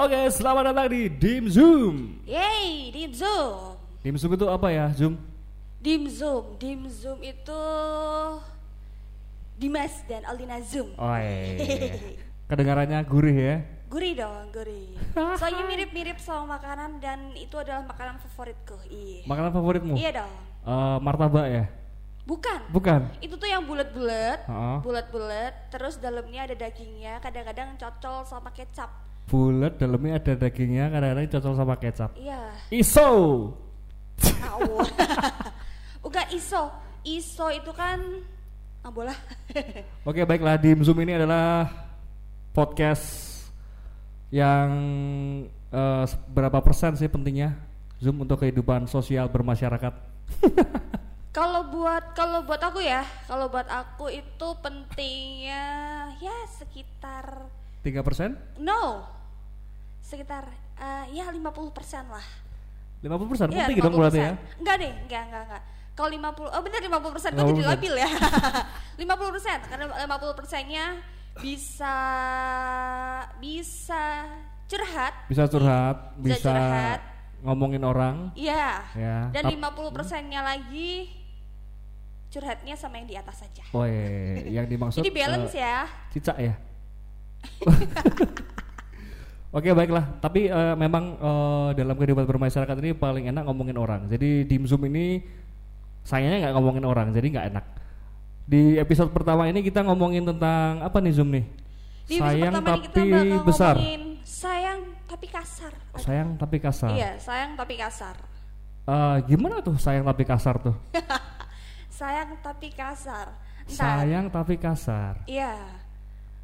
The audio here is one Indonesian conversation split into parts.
Oke, selamat datang di Dim Zoom. Yeay, Dim Zoom. Dim Zoom itu apa ya, Zoom? Dim Zoom, Dim Zoom itu Dimas dan Aldina Zoom. Oh, iya. Kedengarannya gurih ya. Gurih dong, gurih. Soalnya mirip-mirip sama makanan dan itu adalah makanan favoritku. Iya. Makanan favoritmu? Iya dong. Eh, martabak ya? Bukan. Bukan. Itu tuh yang bulat-bulat, bulat-bulat, terus dalamnya ada dagingnya, kadang-kadang cocol sama kecap. Bulat, dalamnya ada dagingnya, kadang-kadang cocok sama kecap. Iya. Iso. Tahu. Bukan iso. Iso itu kan ah bola. Oke, baiklah Dim Zoom ini adalah podcast yang eh, berapa persen sih pentingnya Zoom untuk kehidupan sosial bermasyarakat? Kalau buat kalau buat aku ya, kalau buat aku itu pentingnya ya sekitar 3 persen? no. Sekitar eh, ya 50% lah. 50 persen? Iya, Penting dong berarti ya? Enggak deh, enggak enggak enggak. Kalau 50 oh benar 50 persen, gue jadi 50%. labil ya. 50 persen, karena 50 persennya bisa bisa curhat. Bisa curhat, Bisa bisa, curhat. ngomongin orang. Iya. Ya. Dan Tap- 50 persennya lagi curhatnya sama yang di atas saja. Oh iya, yang dimaksud Jadi balance eh, ya. cicak ya. Oke baiklah, tapi eh, memang eh, dalam kehidupan bermasyarakat ini paling enak ngomongin orang. Jadi di Zoom ini sayangnya nggak ngomongin orang, jadi nggak enak. Di episode pertama ini kita ngomongin tentang apa nih Zoom nih? Di sayang tapi kita besar. sayang tapi kasar. Sayang tapi kasar. Iya, sayang tapi kasar. Eh, gimana tuh sayang tapi kasar tuh? Sayang tapi kasar. Ntar. Sayang tapi kasar. Iya.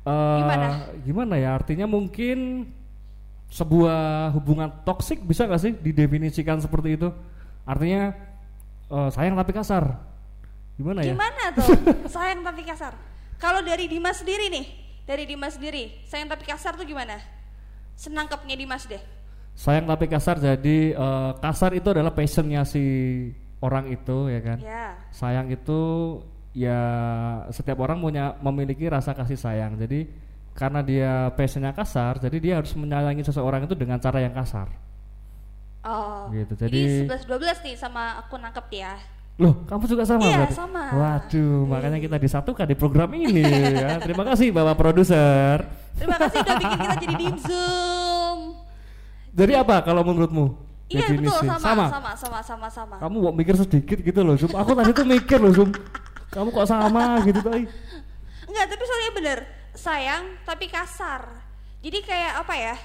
Eh, Gimana? Gimana ya? Artinya mungkin sebuah hubungan toksik bisa nggak sih didefinisikan seperti itu? Artinya eh, sayang tapi kasar. Gimana ya? Gimana tuh? sayang tapi kasar. Kalau dari Dimas sendiri nih, dari Dimas sendiri, sayang tapi kasar tuh gimana? Senangkapnya Dimas deh. Sayang tapi kasar jadi eh, kasar itu adalah passionnya si orang itu ya kan. Ya. Sayang itu ya setiap orang punya memiliki rasa kasih sayang. Jadi karena dia passionnya kasar, jadi dia harus menyayangi seseorang itu dengan cara yang kasar. Oh. Gitu, Jadi jadi- 11 12 nih sama aku nangkep ya. Loh, kamu juga sama Iya, berarti? sama. Waduh, makanya kita disatukan di program ini ya. Terima kasih Bapak produser. Terima kasih udah bikin kita jadi di Zoom. Jadi apa kalau menurutmu? Iya betul Definisi. sama, sama sama sama sama. Kamu mau mikir sedikit gitu loh, Zoom. Aku tadi tuh mikir loh, Zoom. Kamu kok sama gitu tadi? Enggak, tapi soalnya bener sayang tapi kasar. Jadi kayak apa ya?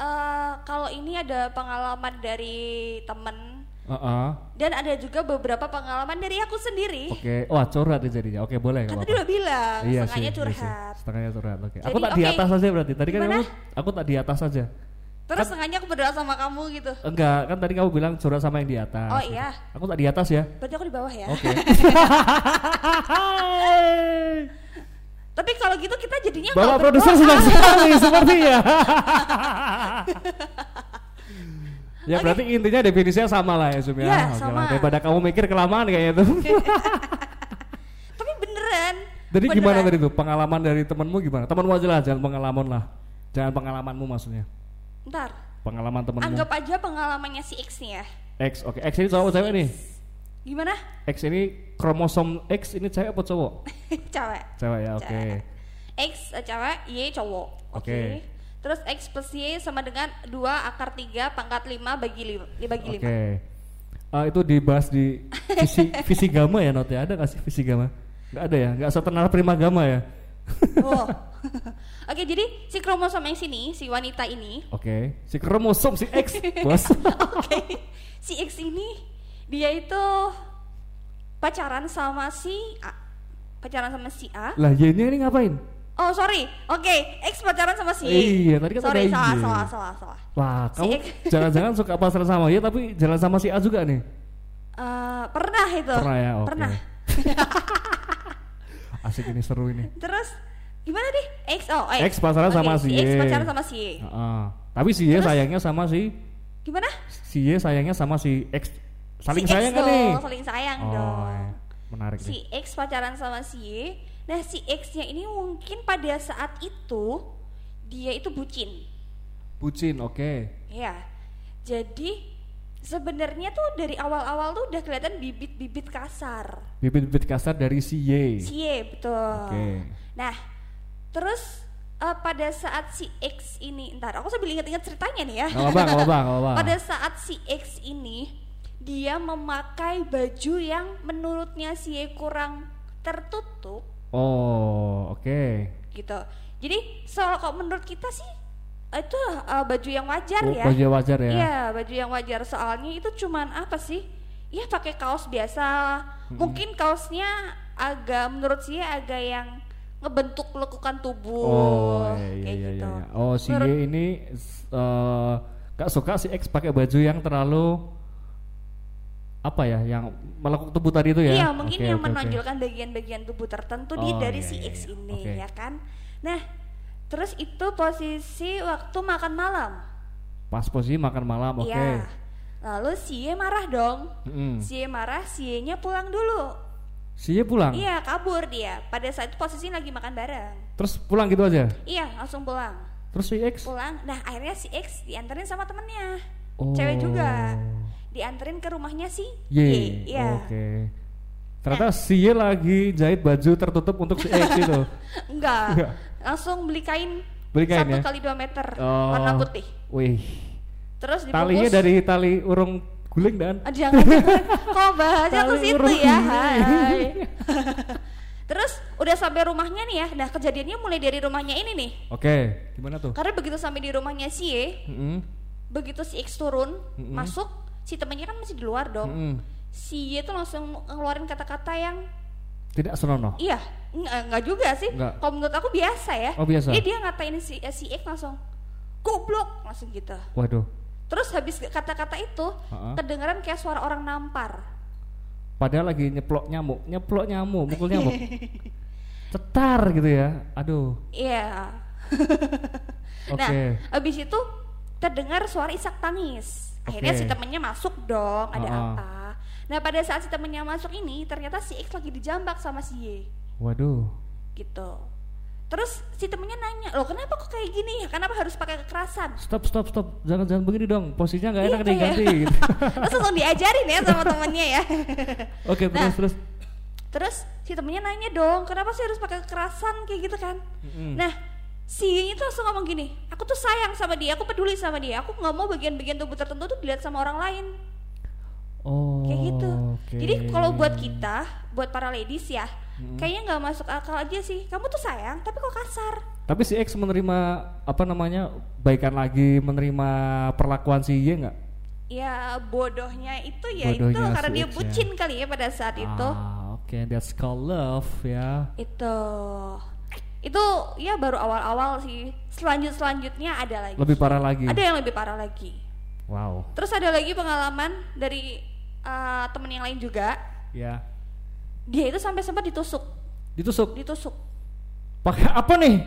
eh kalau ini ada pengalaman dari temen Heeh. dan ada juga beberapa pengalaman dari aku sendiri. Oke. Wah, curhat ya jadinya. Oke, boleh Kan tadi udah bilang Iya sih, setengahnya iya sih. curhat. Setengahnya curhat. Oke. Jadi, Aku tak di oke. atas aja berarti. Tadi kan Gimana? kamu aku tak di atas aja. Terus setengahnya aku berdoa sama kamu gitu. Enggak, kan tadi kamu bilang curhat sama yang di atas. Oh, gitu. iya. Aku tak di atas ya. Berarti aku di bawah ya. Oke. Tapi kalau gitu kita jadinya Bapak produser senang sekali sepertinya. ya berarti intinya definisinya sama lah ya Sum ya. Oke sama. lah, Daripada kamu mikir kelamaan kayaknya tuh. Tapi beneran. Jadi beneran. gimana tadi tuh pengalaman dari temenmu gimana? Temenmu aja lah, jangan pengalaman lah. Jangan pengalamanmu maksudnya. Ntar, Pengalaman temenmu. anggap aja pengalamannya si X nih ya. X, oke. X ini cowok cewek nih. Gimana? X ini kromosom X ini cewek apa cowok? cewek. Cewek ya, oke. Cewek. X eh, cewek, Y cowok. Oke. Oke. Terus X plus Y sama dengan 2 akar 3 pangkat 5 bagi 5. Bagi Oke. 5. Ah, itu dibahas di visi visi gama ya not ya ada nggak sih visi gama? Nggak ada ya, nggak setenar prima gama ya. Oh. Oke, jadi si kromosom yang sini, si wanita ini, Oke, si kromosom si X, bos. oke. Si X ini dia itu pacaran sama si A. Pacaran sama si A. lah Y-nya ini ngapain? Oh, sorry. Oke, X pacaran sama si Y. Iya, tadi kan sorry, salah, Y. salah, salah, salah. Wah, kamu X. jangan-jangan suka pacaran sama Y tapi jalan sama si A juga nih. Eh, pernah itu. Pernah ya, oke. Pernah. Asik ini seru ini. Terus gimana deh? X oh X. X pacaran Oke, sama si X Y. pacaran sama si Y. Heeh. Tapi si Y sayangnya sama si Gimana? si Y sayangnya sama si X. Saling si sayang X kan nih? saling sayang Oh, dong. iya. menarik nih. Si X pacaran sama si Y. Nah, si X-nya ini mungkin pada saat itu dia itu bucin. Bucin, oke. Iya. Jadi sebenarnya tuh dari awal-awal tuh udah kelihatan bibit-bibit kasar. Bibit-bibit kasar dari si Y. Si Y, betul. Oke. Nah, terus eh, pada saat si X ini, ntar aku sambil inget-inget ceritanya nih ya. Gak apa-apa, gak apa-apa. pada saat si X ini dia memakai baju yang menurutnya si Y kurang tertutup Oh, oke. gitu. Jadi soal kalau menurut kita sih itu uh, baju yang wajar Oh, ya. Baju wajar ya. Iya, baju yang wajar soalnya itu cuman apa sih? Ya pakai kaos biasa. Mungkin kaosnya agak menurut saya agak yang ngebentuk lekukan tubuh Oh, iya, iya, kayak iya, gitu. iya. Oh, si Menurut- Y ini eh gak suka si X pakai baju yang terlalu apa ya, yang melekuk tubuh tadi itu ya? Iya, mungkin Oke, yang oke. menonjolkan bagian-bagian tubuh tertentu di Oh, dari iya, si iya, X iya. ini Oke. ya kan. Nah, terus itu posisi waktu makan malam. Pas posisi makan malam, oke. Iya. Lalu si Y marah dong. Mm-mm. Si Y marah, si Y-nya pulang dulu. Si Y pulang. Iya, kabur dia. Pada saat itu posisi lagi makan bareng. Terus pulang gitu aja. Iya, langsung pulang. Terus si X Pulang. Nah, akhirnya si X dianterin sama temennya. Oh. Cewek juga. Dianterin ke rumahnya si Y. Iya. Oke. Ternyata si Y lagi jahit baju tertutup untuk si X itu. Enggak. Enggak. Langsung beli kain Beli kain satu ya? kali dua meter Oh. warna putih. Wih. Terus dibungkus. Talinya dari tali urung guling dan. Ah, jangan. Kok bahasnya tuh situ ya. Hai. Terus udah sampai rumahnya nih ya. Nah kejadiannya mulai dari rumahnya ini nih. Oke, gimana tuh? Karena begitu sampai di rumahnya si Y, Mm-mm. begitu si X turun Mm-mm. masuk, si temennya kan masih di luar dong. Mm-mm. Si Y tuh langsung ngeluarin kata-kata yang Tidak senonoh. iya enggak, enggak juga sih. Kalau menurut aku biasa ya. Oh, biasa. Jadi dia ngatain si eh, si X langsung goblok langsung gitu. Waduh. Terus habis kata-kata itu Ha-ha. kedengeran kayak suara orang nampar. Padahal lagi nyeplok nyamuk, nyeplok nyamuk, mukul nyamuk. Cetar gitu ya. Aduh. Iya. Oke. Nah, habis itu terdengar suara isak tangis. Akhirnya si temennya masuk dong, ada Ha-ha. apa? Nah, pada saat si temennya masuk ini, ternyata si X lagi dijambak sama si Y, Waduh. gitu. Terus si temennya nanya, loh kenapa kok kayak gini? Kenapa harus pakai kekerasan? Stop, stop, stop. Jangan jangan begini dong. Posisinya nggak Iya, enak nih kayak- ganti. gitu. Terus langsung diajarin ya sama temennya ya. Oke, terus Nah. terus. Terus si temennya nanya dong, kenapa sih harus pakai kekerasan kayak gitu kan? Mm-mm. Nah, si Y itu langsung ngomong gini, aku tuh sayang sama dia, aku peduli sama dia, aku nggak mau bagian-bagian tubuh tertentu tuh dilihat sama orang lain, Oh. kayak gitu. oke. Jadi kalau buat kita, buat para ladies ya, Mm-mm. kayaknya nggak masuk akal aja sih. Kamu tuh sayang, tapi kok kasar? Tapi si X menerima apa namanya baikan lagi, menerima perlakuan si Y nggak? Ya bodohnya itu ya itu Bodohnya karena si dia ya. bucin kali ya pada saat itu. Ah, oke, that's called love ya. Itu itu ya baru awal-awal sih. Selanjut selanjutnya ada lagi. Lebih parah lagi. Ada yang lebih parah lagi. Wow. Terus ada lagi pengalaman dari uh, temen yang lain juga. Ya. Dia itu sampai sempat ditusuk, Ditusuk. ditusuk. Pakai apa nih?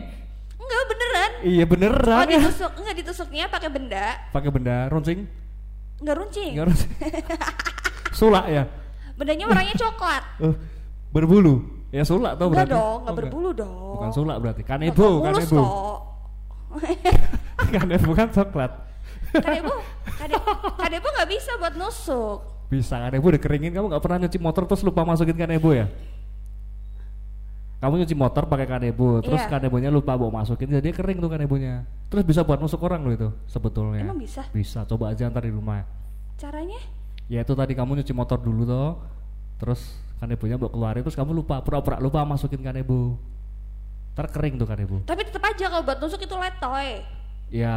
Enggak beneran. Iya Oh, beneran ya. ditusuk, enggak ditusuknya pakai benda, Pakai benda runcing? enggak runcing. Enggak runcing. sulak ya. Bendanya warnanya coklat. Eh, berbulu. Ya sulak tau Enggak berarti. dong, enggak Oh, berbulu dong. Bukan sulak berarti. Enggak Kanebo, kanebo. kanebo bukan coklat. Kanebo, kanebo, kanebo nggak bisa buat nusuk. Bisa kanebo dikeringin kamu nggak pernah nyuci motor terus lupa masukin kanebo ya? Kamu nyuci motor pakai kanebo, terus Iya. kanebonya lupa bawa masukin, jadi kering tuh kanebonya. Terus bisa buat nusuk orang loh itu sebetulnya. Emang bisa? Bisa, coba aja ntar di rumah. Caranya? Ya itu tadi kamu nyuci motor dulu toh, terus kanebonya bawa keluarin, terus kamu lupa, pura-pura lupa masukin kanebo. Ntar kering tuh kanebo. Tapi tetap aja kalau buat nusuk itu letoy. Ya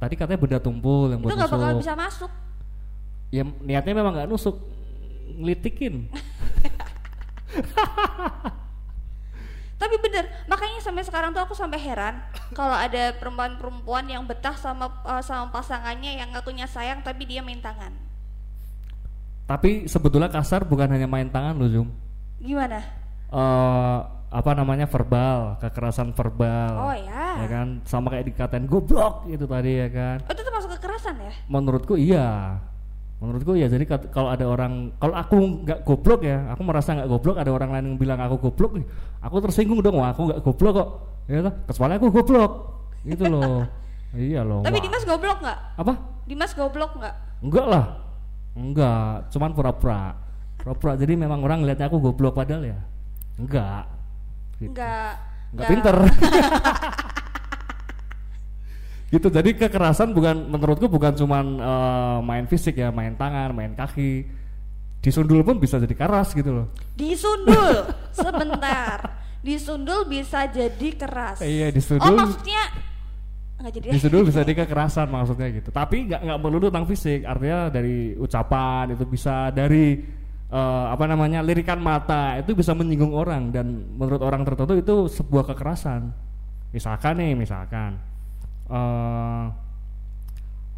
tadi katanya benda tumpul yang Itu buat nggak bakal nusuk. bisa masuk. Ya niatnya memang nggak nusuk, ngelitikin. Tapi bener, makanya sampai sekarang tuh aku sampai heran kalau ada perempuan-perempuan yang betah sama uh, sama pasangannya yang ngakunya sayang tapi dia main tangan. Tapi sebetulnya kasar bukan hanya main tangan loh Zum. Gimana? Eh apa namanya verbal, kekerasan verbal. Oh ya. Ya kan, sama kayak dikatain goblok itu tadi ya kan. Oh, itu termasuk kekerasan ya? Menurutku iya. Menurutku iya. Jadi kalau ada orang, kalau aku nggak goblok ya, aku merasa nggak goblok, ada orang lain yang bilang aku goblok, aku tersinggung dong. Wah, aku nggak goblok kok. Ya toh, kecuali aku goblok. Gitu loh. Iya loh. Tapi wah. Dimas goblok nggak? apa? Dimas goblok nggak? Enggak lah. Enggak, cuman pura-pura. Pura-pura. Jadi memang orang ngeliatnya aku goblok padahal ya. Enggak. Gitu. Nggak. Enggak pinter. gitu. Jadi kekerasan bukan menurutku bukan cuman eh, main fisik ya, main tangan, main kaki. Disundul pun bisa jadi keras gitu loh. Disundul. Sebentar. Disundul bisa jadi keras. Iya, Oh disundul. maksudnya nggak jadi ya? disundul bisa jadi kekerasan maksudnya gitu. Tapi nggak nggak melulu tentang fisik. Artinya dari ucapan itu bisa dari eh, apa namanya lirikan mata itu bisa menyinggung orang dan menurut orang tertentu itu sebuah kekerasan. Misalkan nih, misalkan eh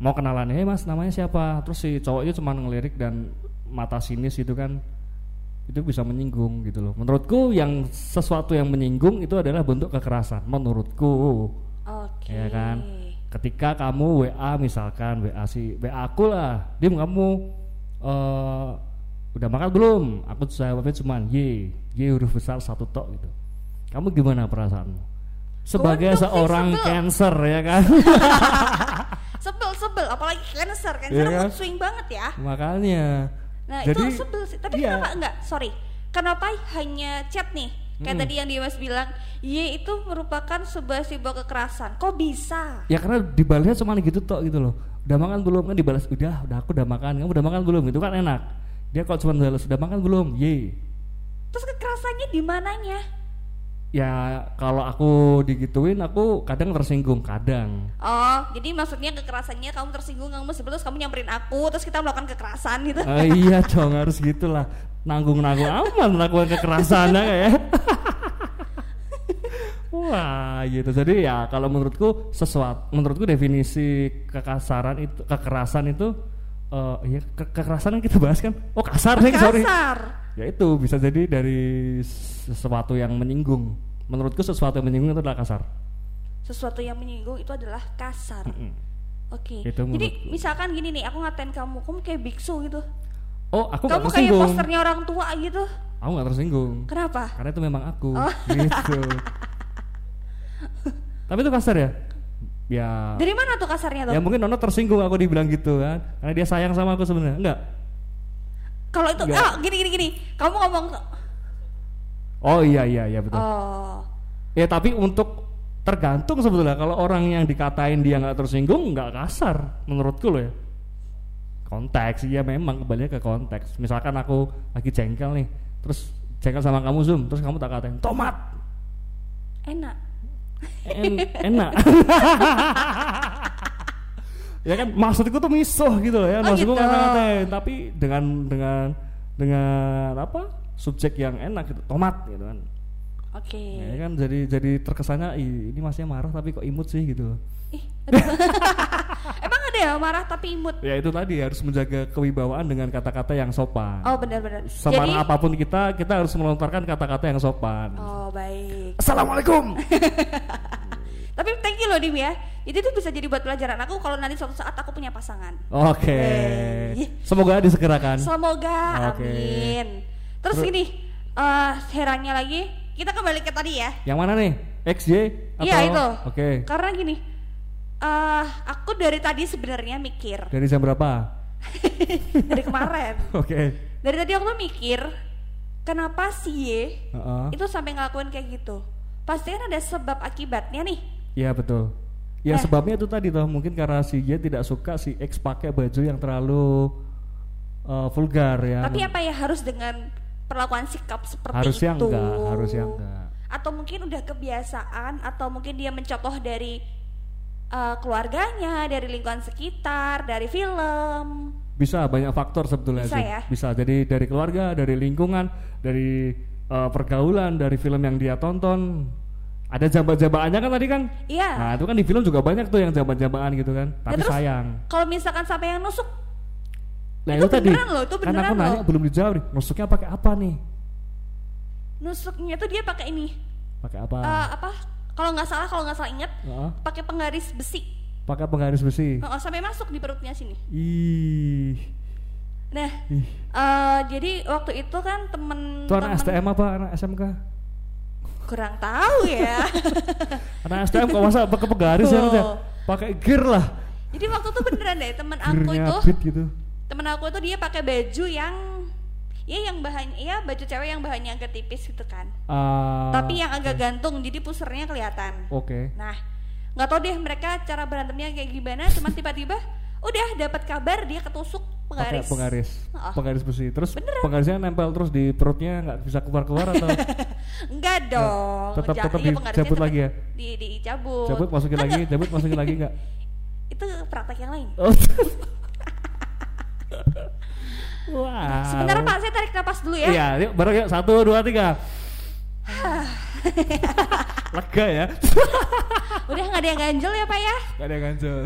mau kenalan, eh mas namanya siapa? Terus si cowoknya cuma ngelirik dan mata sinis itu kan itu bisa menyinggung gitu loh. Menurutku yang sesuatu yang menyinggung itu adalah bentuk kekerasan. Menurutku, Oke. ya kan. Ketika kamu WA misalkan WA si WA aku lah, dia kamu eh udah makan belum? Aku jawabnya cuma Y, Y huruf besar satu tok gitu. Kamu gimana perasaanmu? Sebagai sih, seorang sebel. cancer ya kan. Sebel sebel apalagi cancer. Cancer Iya kan? swing banget ya. Makanya. Nah Jadi, itu sebel sih. Tapi iya. kenapa enggak? Sorry. Kenapa hanya chat nih? Kayak Mm. tadi yang Dimas bilang, Y itu merupakan sebuah simbol kekerasan. Kok bisa? Ya karena dibalasnya cuma gitu tok gitu loh. Udah makan belum kan dibalas udah, udah aku udah makan. Kamu udah makan belum? Itu kan enak. Dia kalau cuma balas udah makan belum? Ye. Terus kekerasannya di mananya? Ya kalau aku digituin aku kadang tersinggung, kadang. Oh, jadi maksudnya kekerasannya kamu tersinggung, kamu sebel, terus kamu nyamperin aku, terus kita melakukan kekerasan gitu. Eh, iya dong harus gitulah. Nanggung-nanggung aman melakukan kekerasannya ya. Wah gitu jadi ya kalau menurutku sesuatu menurutku definisi kekasaran itu kekerasan itu eh ya ke- kekerasan yang kita bahas kan oh kasar nih sorry Kasar. ya itu bisa jadi dari sesuatu yang menyinggung menurutku sesuatu yang menyinggung itu adalah kasar Sesuatu yang menyinggung itu adalah kasar. Mm-mm. Oke. Itu Jadi misalkan gini nih, aku ngatain kamu, kamu kayak biksu gitu. oh aku kamu kayak posternya orang tua gitu. aku nggak tersinggung Kenapa? karena itu memang aku Oh. gitu tapi itu kasar ya ya. Dari mana tuh kasarnya tuh? ya mungkin Nono tersinggung aku dibilang gitu kan. Karena dia sayang sama aku sebenarnya. Enggak. Kalau itu, Enggak. ah gini gini gini, kamu ngomong, oh iya iya iya betul. Oh, ya tapi untuk tergantung sebetulnya. Kalau orang yang dikatain dia nggak tersinggung nggak kasar menurutku loh ya. Konteks. Iya memang kembali ke konteks. Misalkan aku lagi jengkel nih. Terus jengkel sama kamu zoom terus kamu tak katain. Tomat! Enak. En- enak ya kan maksudku tuh misuh gitu loh ya Oh, maksudku gitu. ngata-ngatain tapi dengan dengan dengan apa subjek yang enak gitu tomat gitu kan Oke. ya kan jadi jadi terkesannya "Ih, ini masnya marah tapi kok imut sih gitu aduh. Emang ada ya marah tapi imut? ya itu tadi harus menjaga kewibawaan dengan kata-kata yang sopan Oh benar-benar. Jadi, semarah apa pun kita kita harus melontarkan kata-kata yang sopan oh baik. assalamualaikum Tapi thank you loh Dim ya. Itu tuh bisa jadi buat pelajaran aku kalau nanti suatu saat aku punya pasangan. oke Hey. semoga disegerakan Semoga, Oke. amin. Terus Terus- gini, eh herannya lagi, kita kembali ke tadi ya. yang mana nih XY atau Iya itu. oke Karena gini, eh aku dari tadi sebenarnya mikir dari jam berapa dari kemarin. oke Dari tadi aku tuh mikir, kenapa si Y Heeh. itu sampai ngelakuin kayak gitu? Pasti kan ada sebab akibatnya nih. Iya betul. Ya Eh. sebabnya itu tadi toh mungkin karena si Y tidak suka si X pakai baju yang terlalu eh, vulgar ya. Tapi apa ya harus dengan perlakuan sikap seperti Harusnya itu? enggak, harusnya enggak. Atau mungkin udah kebiasaan, atau mungkin dia mencontoh dari eh, keluarganya, dari lingkungan sekitar, dari film. Bisa banyak faktor sebetulnya Bisa ya? Bisa jadi dari keluarga, dari lingkungan, dari eh, pergaulan, dari film yang dia tonton. Ada jamban-jambaannya kan tadi kan? Iya. Nah itu kan di film juga banyak tuh yang jamban-jambaan gitu kan. Tapi terus sayang. Kalau misalkan sampai yang nusuk, Nah itu itu, tadi. beneran loh, itu kan beneran aku nanya loh. belum dijawab nih. Nusuknya pakai apa nih? nusuknya tuh dia pakai ini, Pakai apa? Eh, apa? Kalau nggak salah, kalau nggak salah ingat, Heeh. pakai penggaris besi. pakai penggaris besi. Oh, sampai masuk di perutnya sini. Ih, Nah, ih. eh, jadi waktu itu kan temen Itu anak STM apa anak SMK? kurang tahu ya. Anak STM kok masa pakai penggaris ya Tuh. Nat, ya? pakai gear lah Jadi waktu itu beneran deh temen aku itu, gitu temen aku itu dia pakai baju yang ya yang bahan ya baju cewek yang bahannya agak tipis gitu kan. Ah, Tapi yang agak gantung jadi pusernya kelihatan. oke Nah, nggak tahu deh mereka cara berantemnya kayak gimana, cuma tiba-tiba udah dapat kabar dia ketusuk penggaris. penggaris Oh. penggaris besi terus Beneran. penggarisnya nempel terus di perutnya nggak bisa keluar keluar atau Enggak dong. tetap- tetap iya, penggarisnya dicabut lagi ya? Di dicabut. cabut masukin lagi cabut masukin lagi nggak Itu praktek yang lain. oh. wow Sebentar Pak, saya tarik napas dulu ya. iya yuk bareng yuk satu dua tiga lega ya Udah nggak ada yang ganjel ya Pak ya. gak ada yang ganjel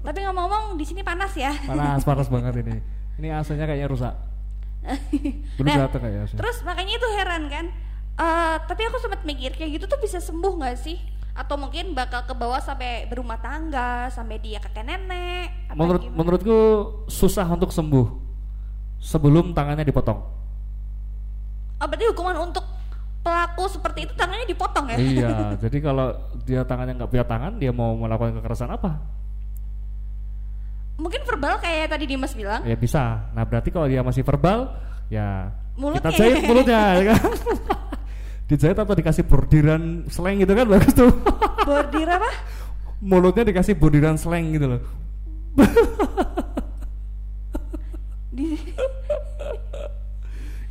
Tapi ngomong-ngomong di sini panas ya. panas panas banget ini ini AC-nya kayaknya rusak belum Nah, datang kayak AC Terus makanya itu heran kan. Eh, tapi aku sempat mikir kayak gitu tuh bisa sembuh nggak sih? Atau mungkin bakal ke bawah sampai berumah tangga, sampai dia kakek nenek. menurut gimana? menurutku susah untuk sembuh sebelum tangannya dipotong Oh, berarti hukuman untuk pelaku seperti itu tangannya dipotong ya? iya jadi kalau dia tangannya nggak punya tangan dia mau melakukan kekerasan apa Mungkin verbal kayak tadi Dimas bilang. ya bisa nah berarti kalau dia masih verbal ya Mulutnya. kita jahit mulutnya ya kan dijahit atau dikasih bordiran slang gitu kan bagus tuh Bordir apa? mulutnya dikasih bordiran slang gitu loh Di...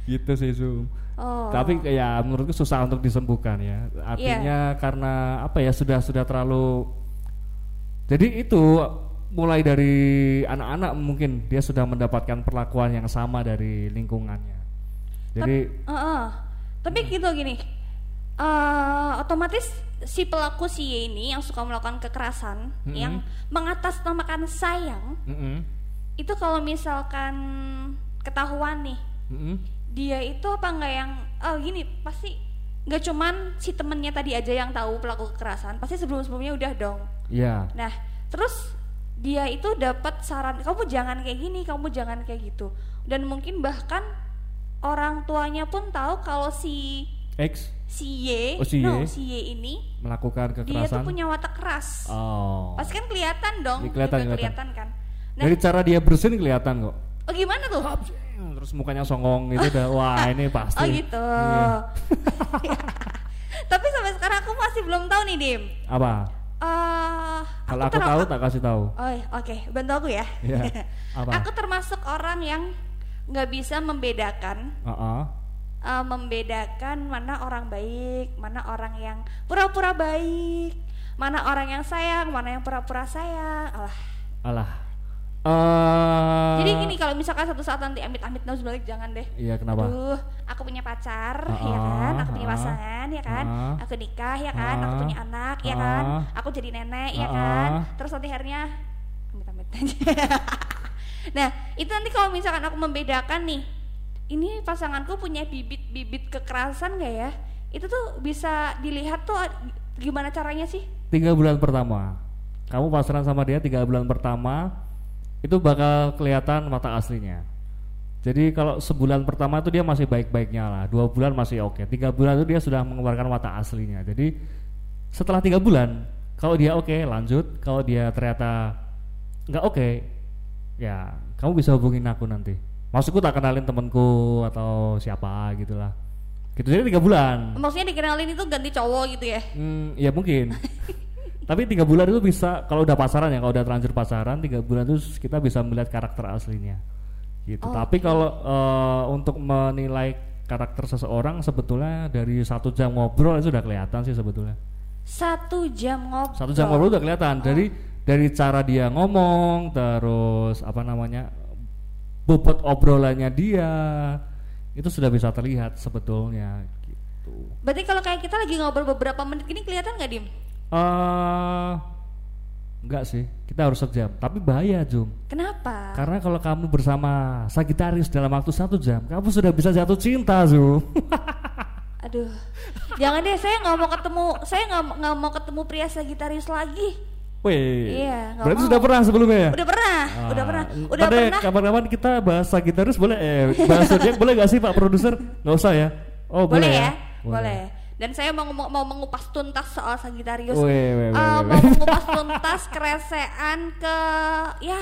gitu sih Zoom Oh. tapi ya menurutku susah untuk disembuhkan ya. Artinya karena apa ya sudah sudah terlalu jadi itu mulai dari anak-anak mungkin dia sudah mendapatkan perlakuan yang sama dari lingkungannya. Jadi Tap- Heeh. Tapi gitu gini, eh, otomatis si pelaku si Y ini yang suka melakukan kekerasan, Mm-mm. yang mengatasnamakan sayang, mm-mm, itu kalau misalkan ketahuan nih, mm-mm, dia itu apa enggak yang, oh gini pasti nggak cuman si temennya tadi aja yang tahu pelaku kekerasan, pasti sebelum-sebelumnya udah dong. ya Nah, terus dia itu dapat saran, kamu jangan kayak gini, kamu jangan kayak gitu. Dan mungkin bahkan orang tuanya pun tahu kalau si X si Y, Oh, si no, Y. si Y ini melakukan dia tuh kekerasan punya watak keras. oh Pasti kan kelihatan dong, Iya, kelihatan, juga kelihatan. kan. Nah, dari cara dia bersin kelihatan kok oh gimana tuh? terus mukanya songong gitu udah wah ini pasti Oh gitu. Iya. Tapi sampai sekarang aku masih belum tahu nih, Dim. apa Eh, kalau aku ter- tahu tak kasih tahu Oh, iya, oke, bantu aku ya. Iya. Apa? aku termasuk orang yang nggak bisa membedakan Heeh. uh, membedakan mana orang baik, mana orang yang pura-pura baik, mana orang yang sayang, mana yang pura-pura sayang. Alah. alah eh Jadi gini kalau misalkan satu saat nanti amit-amit nauzubillah jangan deh. iya kenapa Aduh, aku punya pacar, Ah, ya kan? Aku punya ah, pasangan, ya kan? ah, Aku nikah, ya kan? Aku ah, punya anak, ya kan? Aku jadi nenek, ya ah, kan? Terus nanti akhirnya amit-amit aja. nah, itu nanti kalau misalkan aku membedakan nih, ini pasanganku punya bibit-bibit kekerasan gak ya? Itu tuh bisa dilihat tuh gimana caranya sih? tiga bulan pertama kamu pacaran sama dia tiga bulan pertama itu bakal kelihatan mata aslinya. Jadi kalau sebulan pertama itu dia masih baik-baiknya lah. Dua bulan masih oke. Tiga bulan itu dia sudah mengeluarkan mata aslinya. Jadi setelah tiga bulan kalau dia oke lanjut. Kalau dia ternyata nggak oke ya kamu bisa hubungin aku nanti. Maksudku tak kenalin temanku atau siapa gitulah. Gitu. Jadi tiga bulan. Maksudnya dikenalin itu ganti cowok gitu ya? Hmm, ya mungkin. Tapi tiga bulan itu bisa kalau udah pasaran ya, kalau udah terlanjur pasaran tiga bulan itu kita bisa melihat karakter aslinya. Gitu. Oh, Tapi kalau eh, untuk menilai karakter seseorang sebetulnya dari satu jam ngobrol itu udah kelihatan sih sebetulnya. Satu jam ngobrol. Satu jam ngobrol udah kelihatan dari dari cara dia ngomong, terus apa namanya bobot obrolannya dia itu sudah bisa terlihat sebetulnya. Gitu. Berarti kalau kayak kita lagi ngobrol beberapa menit gini kelihatan nggak dim? Eh enggak sih, kita harus sejam. Tapi bahaya, Jum. Kenapa? Karena kalau kamu bersama Sagitarius dalam waktu satu jam, kamu sudah bisa jatuh cinta, Zum. Aduh, jangan deh. Saya nggak mau ketemu. Saya nggak mau ketemu pria Sagitarius lagi. Wih, Iya, berarti mau. sudah pernah sebelumnya ya? Udah pernah, Ah, udah pernah, udah ntar deh, pernah. Kapan-kapan kita bahas Sagitarius boleh? Eh, bahas zodiak boleh gak sih Pak Produser? Nggak usah ya? Oh boleh, Boleh ya? ya, boleh. Dan saya mau mau mengupas tuntas soal weh, weh, Eh, mau mengupas tuntas keresean ke ya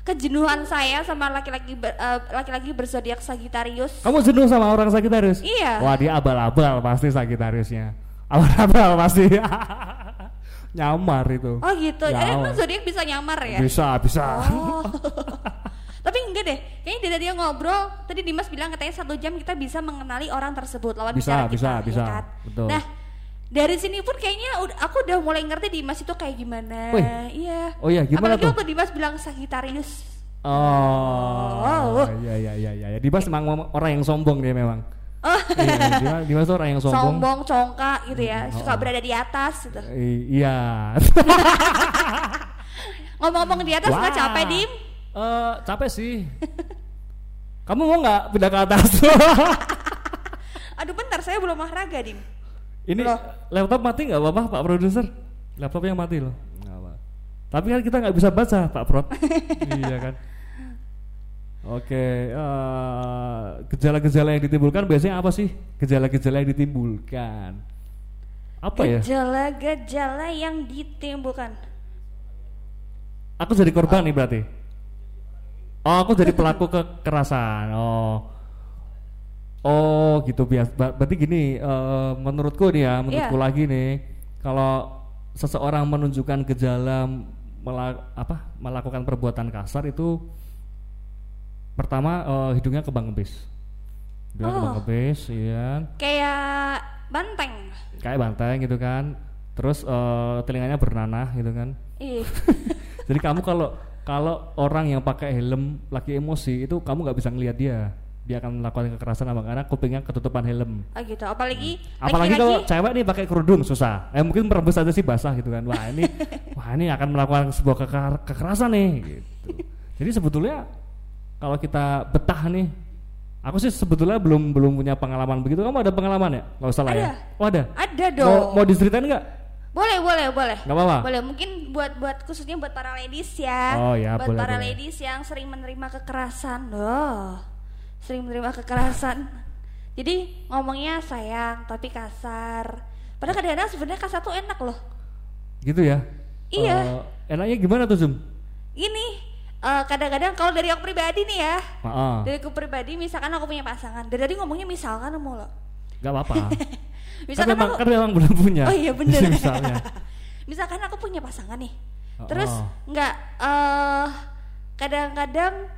kejenuhan saya sama laki-laki ber- eh, laki-laki berzodiak Sagittarius. Kamu jenuh sama orang Sagittarius? Iya. Wah dia abal-abal pasti Sagittariusnya. Abal-abal pasti. Nyamar itu. Oh gitu. Eh, Nyamar. emang zodiak bisa nyamar ya? Bisa, bisa. Oh. Tapi enggak deh, kayaknya tidak dia ngobrol. Tadi Dimas bilang katanya satu jam kita bisa mengenali orang tersebut lawan Bisa, bicara bisa, kita, bisa. ya kan? Betul. Nah, dari sini pun kayaknya aku udah mulai ngerti Dimas itu kayak gimana. Wih. Iya. Oh iya, gimana Apalagi tuh? waktu Dimas bilang Sagittarius. Oh, Oh. iya iya iya iya. Ya. Dimas memang orang yang sombong dia memang. Oh. iya, Dimas, Dimas tuh orang yang sombong. Sombong, congkak gitu ya, Hmm, oh, suka berada di atas gitu. I- iya. Ngomong-ngomong di atas nggak Wah. capek dim? Eh, capek sih. Kamu mau nggak pindah ke atas? Aduh bentar, saya belum olahraga dim. Ini Loh. laptop mati nggak apa-apa Pak Produser? Laptopnya mati loh. Nggak apa. Tapi kan kita nggak bisa baca Pak Prod. iya kan. Oke, eh, gejala-gejala yang ditimbulkan biasanya apa sih? Gejala-gejala yang ditimbulkan apa ya? Gejala-gejala yang ditimbulkan. Aku jadi korban nih berarti. Oh, aku jadi pelaku kekerasan. Oh. Oh, gitu biasa. Berarti gini, eh, menurutku nih ya, menurutku Iya. lagi nih, kalau seseorang menunjukkan gejala mela- apa, melakukan perbuatan kasar itu pertama eh, hidungnya kebang kebis. Hidungnya Oh. kebang kebis, iya. Kayak banteng. Kayak banteng gitu kan. Terus eh, telinganya bernanah gitu kan. Ih. Jadi kamu kalau kalau orang yang pakai helm lagi emosi itu kamu nggak bisa ngelihat dia. Dia akan melakukan kekerasan apa karena kupingnya ketutupan helm. Oh gitu. Apalagi Apalagi laki-laki- kalau cewek nih pakai kerudung susah. Eh mungkin merebus aja sih basah gitu kan. Wah ini wah ini akan melakukan sebuah kekar- kekerasan nih gitu. Jadi sebetulnya kalau kita betah nih Aku sih sebetulnya belum belum punya pengalaman begitu. Kamu ada pengalaman ya? Gak usah lah ya. Oh ada. ada dong. Mau, mau diceritain nggak? Boleh, boleh, boleh. Gak apa-apa. Boleh, mungkin buat buat khususnya buat para ladies ya. Oh, ya, buat boleh, para boleh. ladies yang sering menerima kekerasan. Loh. Sering menerima kekerasan. Jadi ngomongnya sayang tapi kasar. Padahal kadang-kadang sebenarnya kasar tuh enak loh. Gitu ya? Iya. Eh, enaknya gimana tuh Zoom? Ini eh, kadang-kadang kalau dari aku pribadi nih ya. Maaf. Dari aku pribadi misalkan aku punya pasangan. Dari tadi ngomongnya misalkan mulu. Gak apa-apa. kan Misalkan memang aku kan memang belum punya. Oh iya bener Misalnya. Misalkan aku punya pasangan nih Oh, Terus oh. nggak eh Kadang-kadang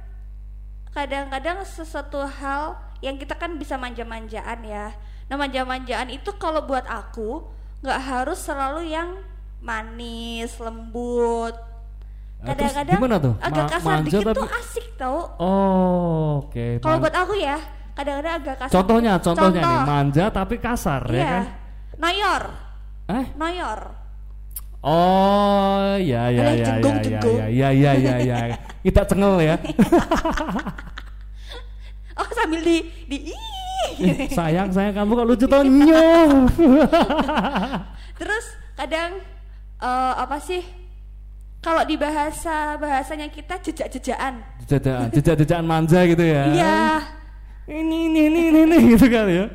Kadang-kadang sesuatu hal Yang kita kan bisa manja-manjaan ya Nah manja-manjaan itu kalau buat aku nggak harus selalu yang manis, lembut Ah, terus Kadang-kadang gimana tuh? agak Ma- kasar manja dikit tuh asik tau Oh, oke. Kalau Man- buat aku ya Kadang-kadang agak kasar contohnya, contohnya nih, Contoh. manja tapi kasar ya Iya kan? Noyor Eh? Noyor Oh, ya ya ya ya ya ya ya ya ya ya. Kita cengel ya. Oh sambil di di sayang, sayang kamu kok lucu toh nyoh. Terus kadang eh, apa sih? Kalau di bahasa bahasanya kita jejak-jejakan. Jejak jejak manja gitu ya. Iya. Ini ini ini ini, ini gitu kali ya.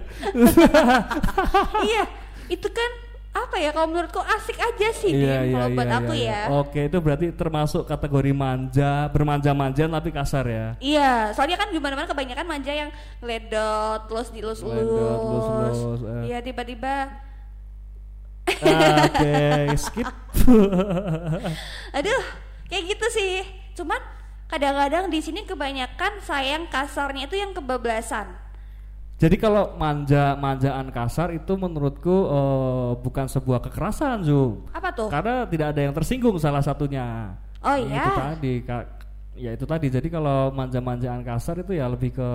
iya. Itu kan apa ya kalau menurutku asik aja sih Iya Dim, iya kalau buat iya. aku iya. ya. Oke, itu berarti termasuk kategori manja, bermanja-manja tapi kasar ya. Iya, soalnya kan gimana mana kebanyakan manja yang ledot, terus dilus-lus. lus-lus, eh. Iya, tiba-tiba Oke, skip. aduh, kayak gitu sih. Cuman kadang-kadang di sini kebanyakan sayang kasarnya itu yang kebablasan. Jadi kalau manja-manjaan kasar itu menurutku eh, bukan sebuah kekerasan, Zum. Apa tuh? Karena tidak ada yang tersinggung salah satunya. Oh Itu iya. tadi, Kak. Ya itu tadi. Jadi kalau manja-manjaan kasar itu ya lebih ke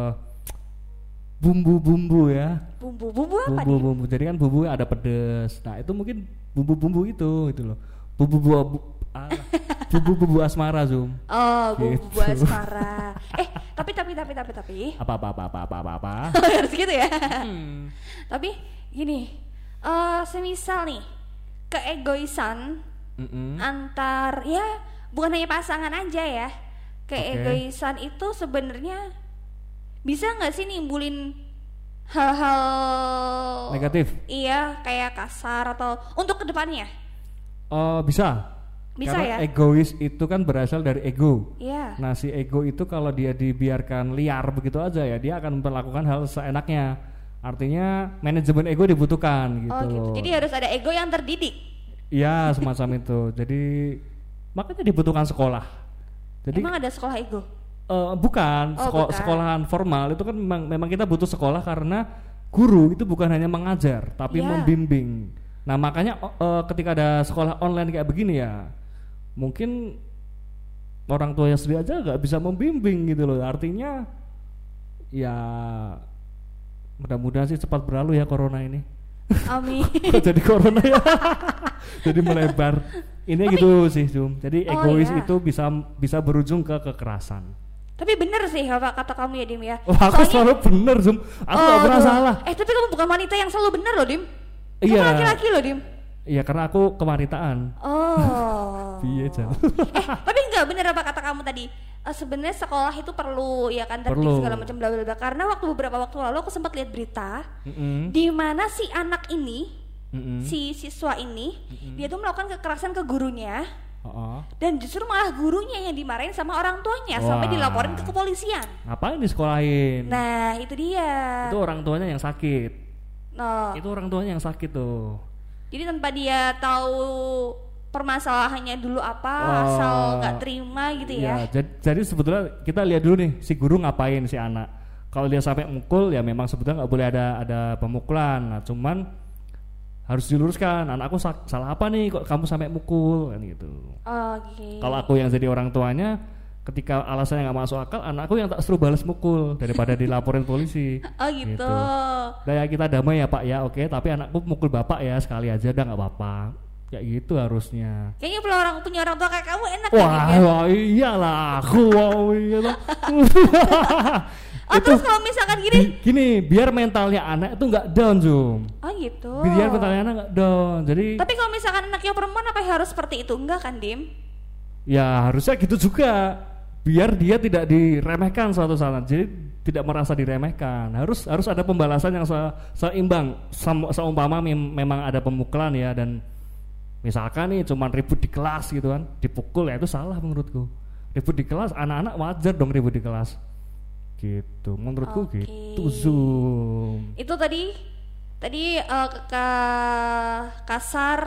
bumbu-bumbu ya. Bumbu-bumbu apa nih? Bumbu-bumbu. Jadi kan bumbu ada pedes. Nah, itu mungkin bumbu-bumbu itu itu loh. Bumbu-bumbu alah, bumbu-bumbu asmara, Zum. Oh, bumbu Gitu. asmara. eh, tapi tapi tapi tapi tapi Apa apa apa apa apa apa. apa. harus gitu ya. Hmm. tapi gini, eh semisal nih keegoisan Mm-mm. antar ya bukan hanya pasangan aja ya. Keegoisan itu sebenarnya bisa nggak sih nimbulin hal-hal Negatif. Iya, kayak kasar atau untuk ke depannya. Oh, bisa. Bisa Karena ya? egois itu kan berasal dari ego. Iya. Nah, si ego itu kalau dia dibiarkan liar begitu aja ya, dia akan melakukan hal seenaknya. Artinya manajemen ego dibutuhkan gitu oh gitu. Jadi harus ada ego yang terdidik. Iya, semacam itu. Jadi makanya dibutuhkan sekolah. Jadi Emang ada sekolah ego? eh, bukan, Oh, seko- bukan. sekolahan formal itu kan memang, memang kita butuh sekolah karena guru itu bukan hanya mengajar, tapi Iya. membimbing. Nah, makanya eh, ketika ada sekolah online kayak begini ya, mungkin orang tua sendiri aja nggak bisa membimbing gitu loh. Artinya ya mudah-mudahan sih cepat berlalu ya corona ini. Amin. Kok jadi corona ya? jadi melebar. Ini gitu sih, Zoom. Jadi Oh, egois iya. itu bisa bisa berujung ke kekerasan. Tapi bener sih apa kata kamu ya Dim ya. Wah, aku selalu bener, Zoom. Aku Oh, gak pernah salah. Eh tapi kamu bukan wanita yang selalu bener loh Dim. Kamu Iya. laki-laki loh Dim. Iya, karena aku kewanitaan. Oh. Piye, Jal? eh tapi enggak bener apa kata kamu tadi. Eh, Sebenarnya sekolah itu perlu ya kan tertib Perlu. segala macam bla bla bla. Karena waktu beberapa waktu lalu aku sempat lihat berita Mm-mm, di mana si anak ini, mm-mm. si siswa ini, dia tuh melakukan kekerasan ke gurunya Oh, oh. dan justru malah gurunya yang dimarahin sama orang tuanya Wah. sampai dilaporin ke kepolisian. Ngapain disekolahin? Nah, itu dia. Itu orang tuanya yang sakit. Nah, Itu orang tuanya yang sakit tuh. Jadi tanpa dia tahu permasalahannya dulu apa, Oh. asal nggak terima gitu ya. Iya, jadi, jadi sebetulnya kita lihat dulu nih si guru ngapain si anak. Kalau dia sampai mukul ya memang sebetulnya nggak boleh ada ada pemukulan. Nah, cuman harus diluruskan. Anakku sa- salah apa nih kok kamu sampai mukul kan gitu. Oke. Kalau aku yang jadi orang tuanya ketika alasannya nggak masuk akal, anakku yang tak suruh balas mukul daripada dilaporin polisi. Oh gitu. Udah ya kita damai ya Pak ya, oke. Tapi anakku mukul bapak ya sekali aja udah nggak apa-apa. Kayak gitu harusnya. Kayaknya punya orang punya orang tua kayak kamu enak ya, Wah, ya? wah iyalah aku wow iya toh. Oh terus kalau misalkan gini, Gi- gini, biar mentalnya anak itu nggak down Zoom. oh gitu. Biar mentalnya anak nggak down. Jadi Tapi kalau misalkan anaknya perempuan apa harus seperti itu? Enggak kan, Dim? ya harusnya gitu juga. Biar dia tidak diremehkan suatu saat. Jadi tidak merasa diremehkan. Harus harus ada pembalasan yang se- seimbang. Sem- seumpama mem- memang ada pemukulan ya dan misalkan nih cuman ribut di kelas gitu kan, dipukul ya itu salah menurutku. Ribut di kelas anak-anak wajar dong ribut di kelas. Gitu. Menurutku Oke. gitu Zoom. Itu tadi tadi ke- kasar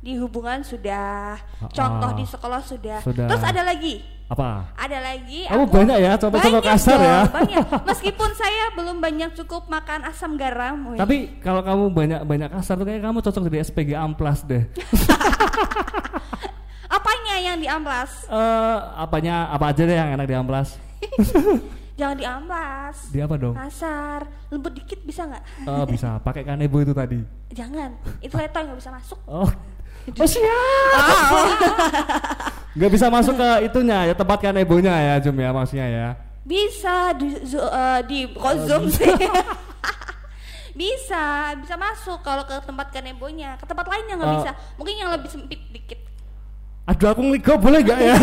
di hubungan sudah, Ah, contoh ah. di sekolah sudah. Sudah. Terus ada lagi, Apa? ada lagi. Kamu aku- banyak ya contoh-contoh kasar ya. Banyak. Meskipun saya belum banyak cukup makan asam garam. wih. Tapi kalau kamu banyak banyak kasar tuh kayak kamu cocok jadi SPG amplas deh. apanya yang diamplas? Eh, apanya apa aja deh yang enak di amplas? Jangan diamplas. Di apa dong? Kasar, lembut dikit bisa nggak? Oh bisa pakai kanebo itu tadi. Jangan, itu letoy nggak bisa masuk. Oh, oh siap. Nggak bisa masuk ke itunya ya tempat kanebonya ya Jum ya maksudnya ya. Bisa di, eh, di kok Oh, zoom sih. bisa, bisa masuk kalau ke tempat kanebonya. Ke tempat lainnya nggak Oh. bisa. Mungkin yang lebih sempit dikit. Aduh aku ngeligo boleh gak ya?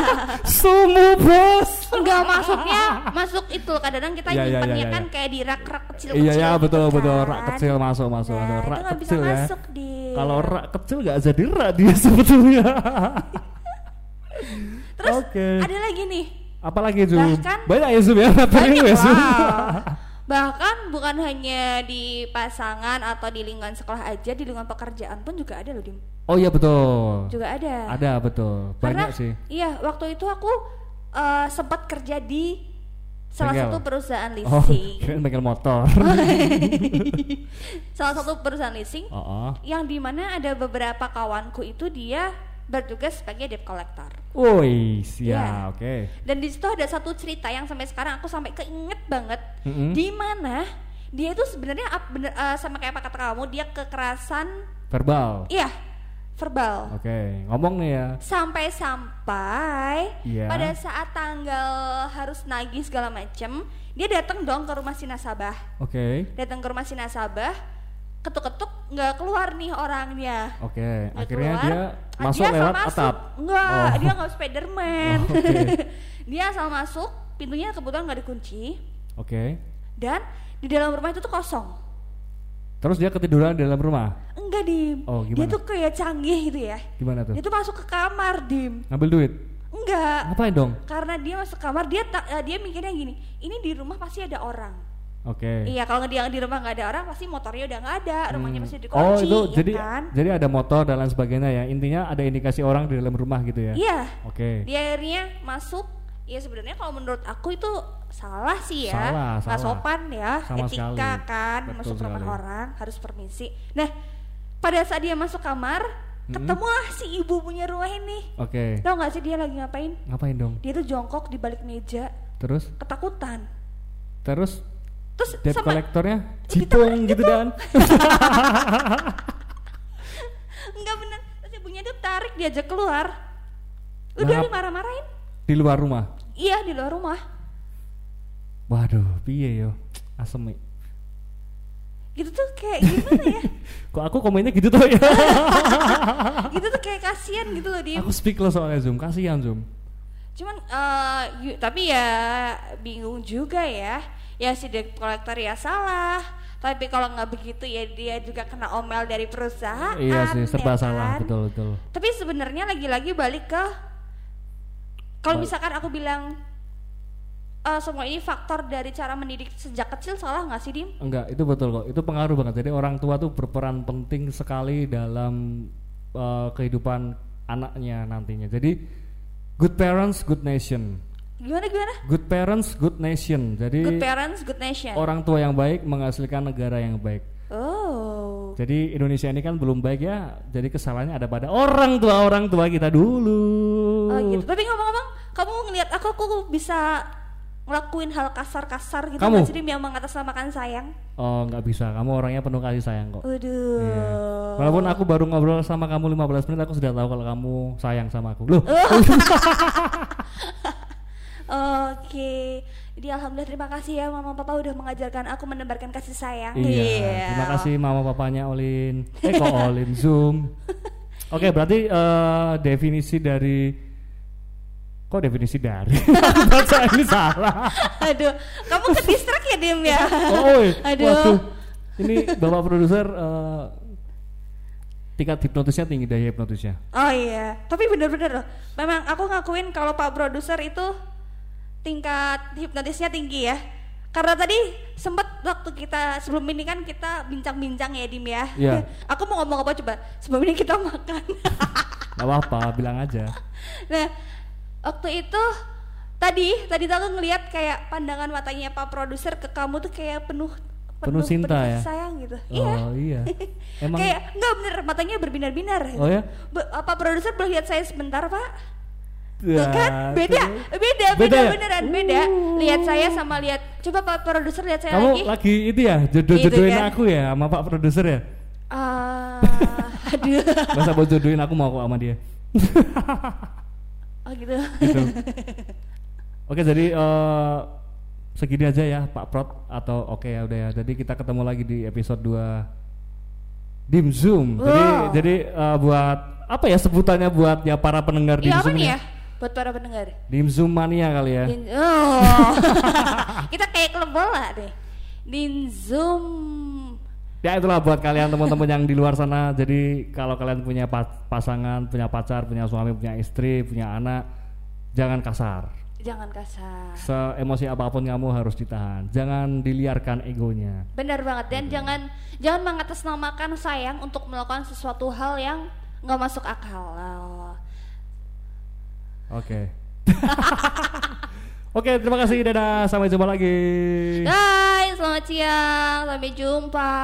Sumu bos. Enggak masuknya, masuk itu kadang-kadang kita Iya, iya, nyimpannya iya, kan iya. kayak di rak-rak kecil Iya ya betul betul rak kecil masuk masuk Nah, masuk itu rak nggak bisa kecil ya. masuk di. Kalau rak kecil nggak jadi rak dia sebetulnya. Terus Oke. ada lagi nih. Apalagi Zoom? Bahkan- Banyak ya Zoom ya Banyak ya Zoom. lah. Bahkan bukan hanya di pasangan atau di lingkungan sekolah aja, di lingkungan pekerjaan pun juga ada loh, Dim. Oh iya betul. Juga ada. Ada betul. Karena Banyak sih. iya, waktu itu aku eh, sempat kerja di salah Bengkel. satu perusahaan Oh, leasing. kirain bengkel motor. salah satu perusahaan leasing oh, oh. yang di mana ada beberapa kawanku itu dia bertugas sebagai debt collector. Woi, siap. Oke. Dan di situ ada satu cerita yang sampai sekarang aku sampai keinget banget Mm-mm. di mana dia itu sebenarnya bener, eh, sama kayak apa kata kamu dia kekerasan Verbal. iya verbal Oke, ngomong nih ya. sampai-sampai Iya. pada saat tanggal harus nagih segala macem dia datang dong ke rumah si nasabah Oke. datang ke rumah si nasabah ketuk-ketuk nggak keluar nih orangnya Oke, Nggak akhirnya keluar. dia Ah, masuk dia lewat masuk. atap. Enggak, Oh. dia nggak Spiderman. Oh, oke. dia asal masuk, pintunya kebetulan nggak dikunci. Oke. dan di dalam rumah itu tuh kosong Terus dia ketiduran di dalam rumah. enggak dim Oh, dia gimana? tuh kayak canggih gitu ya Gimana tuh? dia tuh masuk ke kamar dim Ngambil duit. enggak Ngapain dong? karena dia masuk kamar dia tak eh, dia mikirnya gini ini di rumah pasti ada orang Oke. iya kalau dia di rumah nggak ada orang pasti motornya udah nggak ada rumahnya Hmm. masih dikunci Oh, itu ya jadi kan jadi ada motor dan lain sebagainya ya. Intinya ada indikasi orang di dalam rumah gitu ya. iya Oke. dia akhirnya masuk ya sebenarnya kalau menurut aku itu salah sih ya Salah, nggak sopan ya Sama etika sekali. kan Betul masuk rumah sekali. orang harus permisi nah pada saat dia masuk kamar ketemulah si ibu punya rumah ini Oke. tau nggak sih dia lagi ngapain Ngapain dong? dia tuh jongkok di balik meja Terus ketakutan terus terus debt sama Ditarik cipung gitu dan. enggak bener terus ibunya tuh tarik diajak keluar udah Nah, dimarah-marahin di luar rumah. iya di luar rumah Waduh, piye yo? Asem. gitu tuh kayak gimana ya Kok aku komennya gitu tuh ya? gitu tuh kayak kasihan gitu loh dia aku speechless soalnya Zoom, kasihan Zoom. cuman yu- tapi ya bingung juga ya ya si debt collector ya salah tapi kalau nggak begitu ya dia juga kena omel dari perusahaan iya sih, serba ya salah, kan? betul betul. tapi sebenarnya lagi-lagi balik ke kalau misalkan aku bilang eh, semua ini faktor dari cara mendidik sejak kecil salah nggak sih dim Enggak, itu betul kok. Itu pengaruh banget. Jadi orang tua tuh berperan penting sekali dalam uh, kehidupan anaknya nantinya. Jadi good parents, good nation. Gimana gimana Good parents, good nation. Jadi good parents good nation orang tua yang baik menghasilkan negara yang baik. oh Jadi Indonesia ini kan belum baik ya. Jadi kesalahannya ada pada orang tua orang tua kita dulu. Oh gitu. Tapi ngomong-ngomong, kamu ngelihat aku aku bisa ngelakuin hal kasar-kasar gitu Kamu? Dim, yang mengatasnamakan sayang. Oh nggak bisa. Kamu orangnya penuh kasih sayang kok. Waduh. Iya. Walaupun aku baru ngobrol sama kamu 15 menit, aku sudah tahu kalau kamu sayang sama aku. Loh. Jadi alhamdulillah terima kasih ya mama papa udah mengajarkan aku menebarkan kasih sayang. Iya, terima kasih mama papanya Olin. Eh kok Olin Zoom. Oke, berarti eh, definisi dari kok definisi dari baca ini salah. Aduh, kamu ke distrak ya Dim ya. Oh, iya. Aduh. waduh. Ini bapak produser eh, tingkat hipnotisnya tinggi dari hipnotisnya. Oh iya, tapi bener-bener loh. Memang aku ngakuin kalau Pak produser itu tingkat hipnotisnya tinggi ya. Karena tadi sempat waktu kita sebelum ini kan kita bincang-bincang ya Dim ya. Iya. aku mau ngomong apa coba? Sebelum ini kita makan. Gak apa-apa, bilang aja. nah, waktu itu tadi tadi tuh aku ngelihat kayak pandangan matanya Pak produser ke kamu tuh kayak penuh Penuh cinta ya? sayang gitu. iya. Oh iya. Emang Kayak enggak bener matanya berbinar-binar. Oh ya? Be- apa produser boleh lihat saya sebentar pak? Tuh Ya, kan beda, beda, beda, Beda ya? beneran beda. Lihat saya sama lihat, coba pak produser lihat saya Kamu lagi. lagi itu ya, jodoh-jodohin Gitu kan? aku ya sama Pak produser ya? Ah, aduh, Masa mau jodohin aku mau kok sama dia. oh gitu. gitu. Oke jadi eh, segini aja ya Pak Prot atau oke ya udah ya. Jadi kita ketemu lagi di episode 2 Dim Zoom. Jadi Wow. jadi eh, buat apa ya sebutannya buat ya para pendengar Dim Iya apa Zoom nih ya? Buat para pendengar. Dim Zoom mania kali ya. Din- oh, kita kayak klub bola deh. Zoom. Ya itulah buat kalian teman-teman yang di luar sana. Jadi kalau kalian punya pa- pasangan, punya pacar, punya suami, punya istri, punya anak, jangan kasar. Jangan kasar. Seemosi apa pun kamu harus ditahan. Jangan diliarkan egonya. Benar banget dan jangan jangan mengatasnamakan sayang untuk melakukan sesuatu hal yang nggak masuk akal. Oh. Oke. Oke, terima kasih. Dadah. Sampai jumpa lagi. Guys, selamat siang. Sampai jumpa.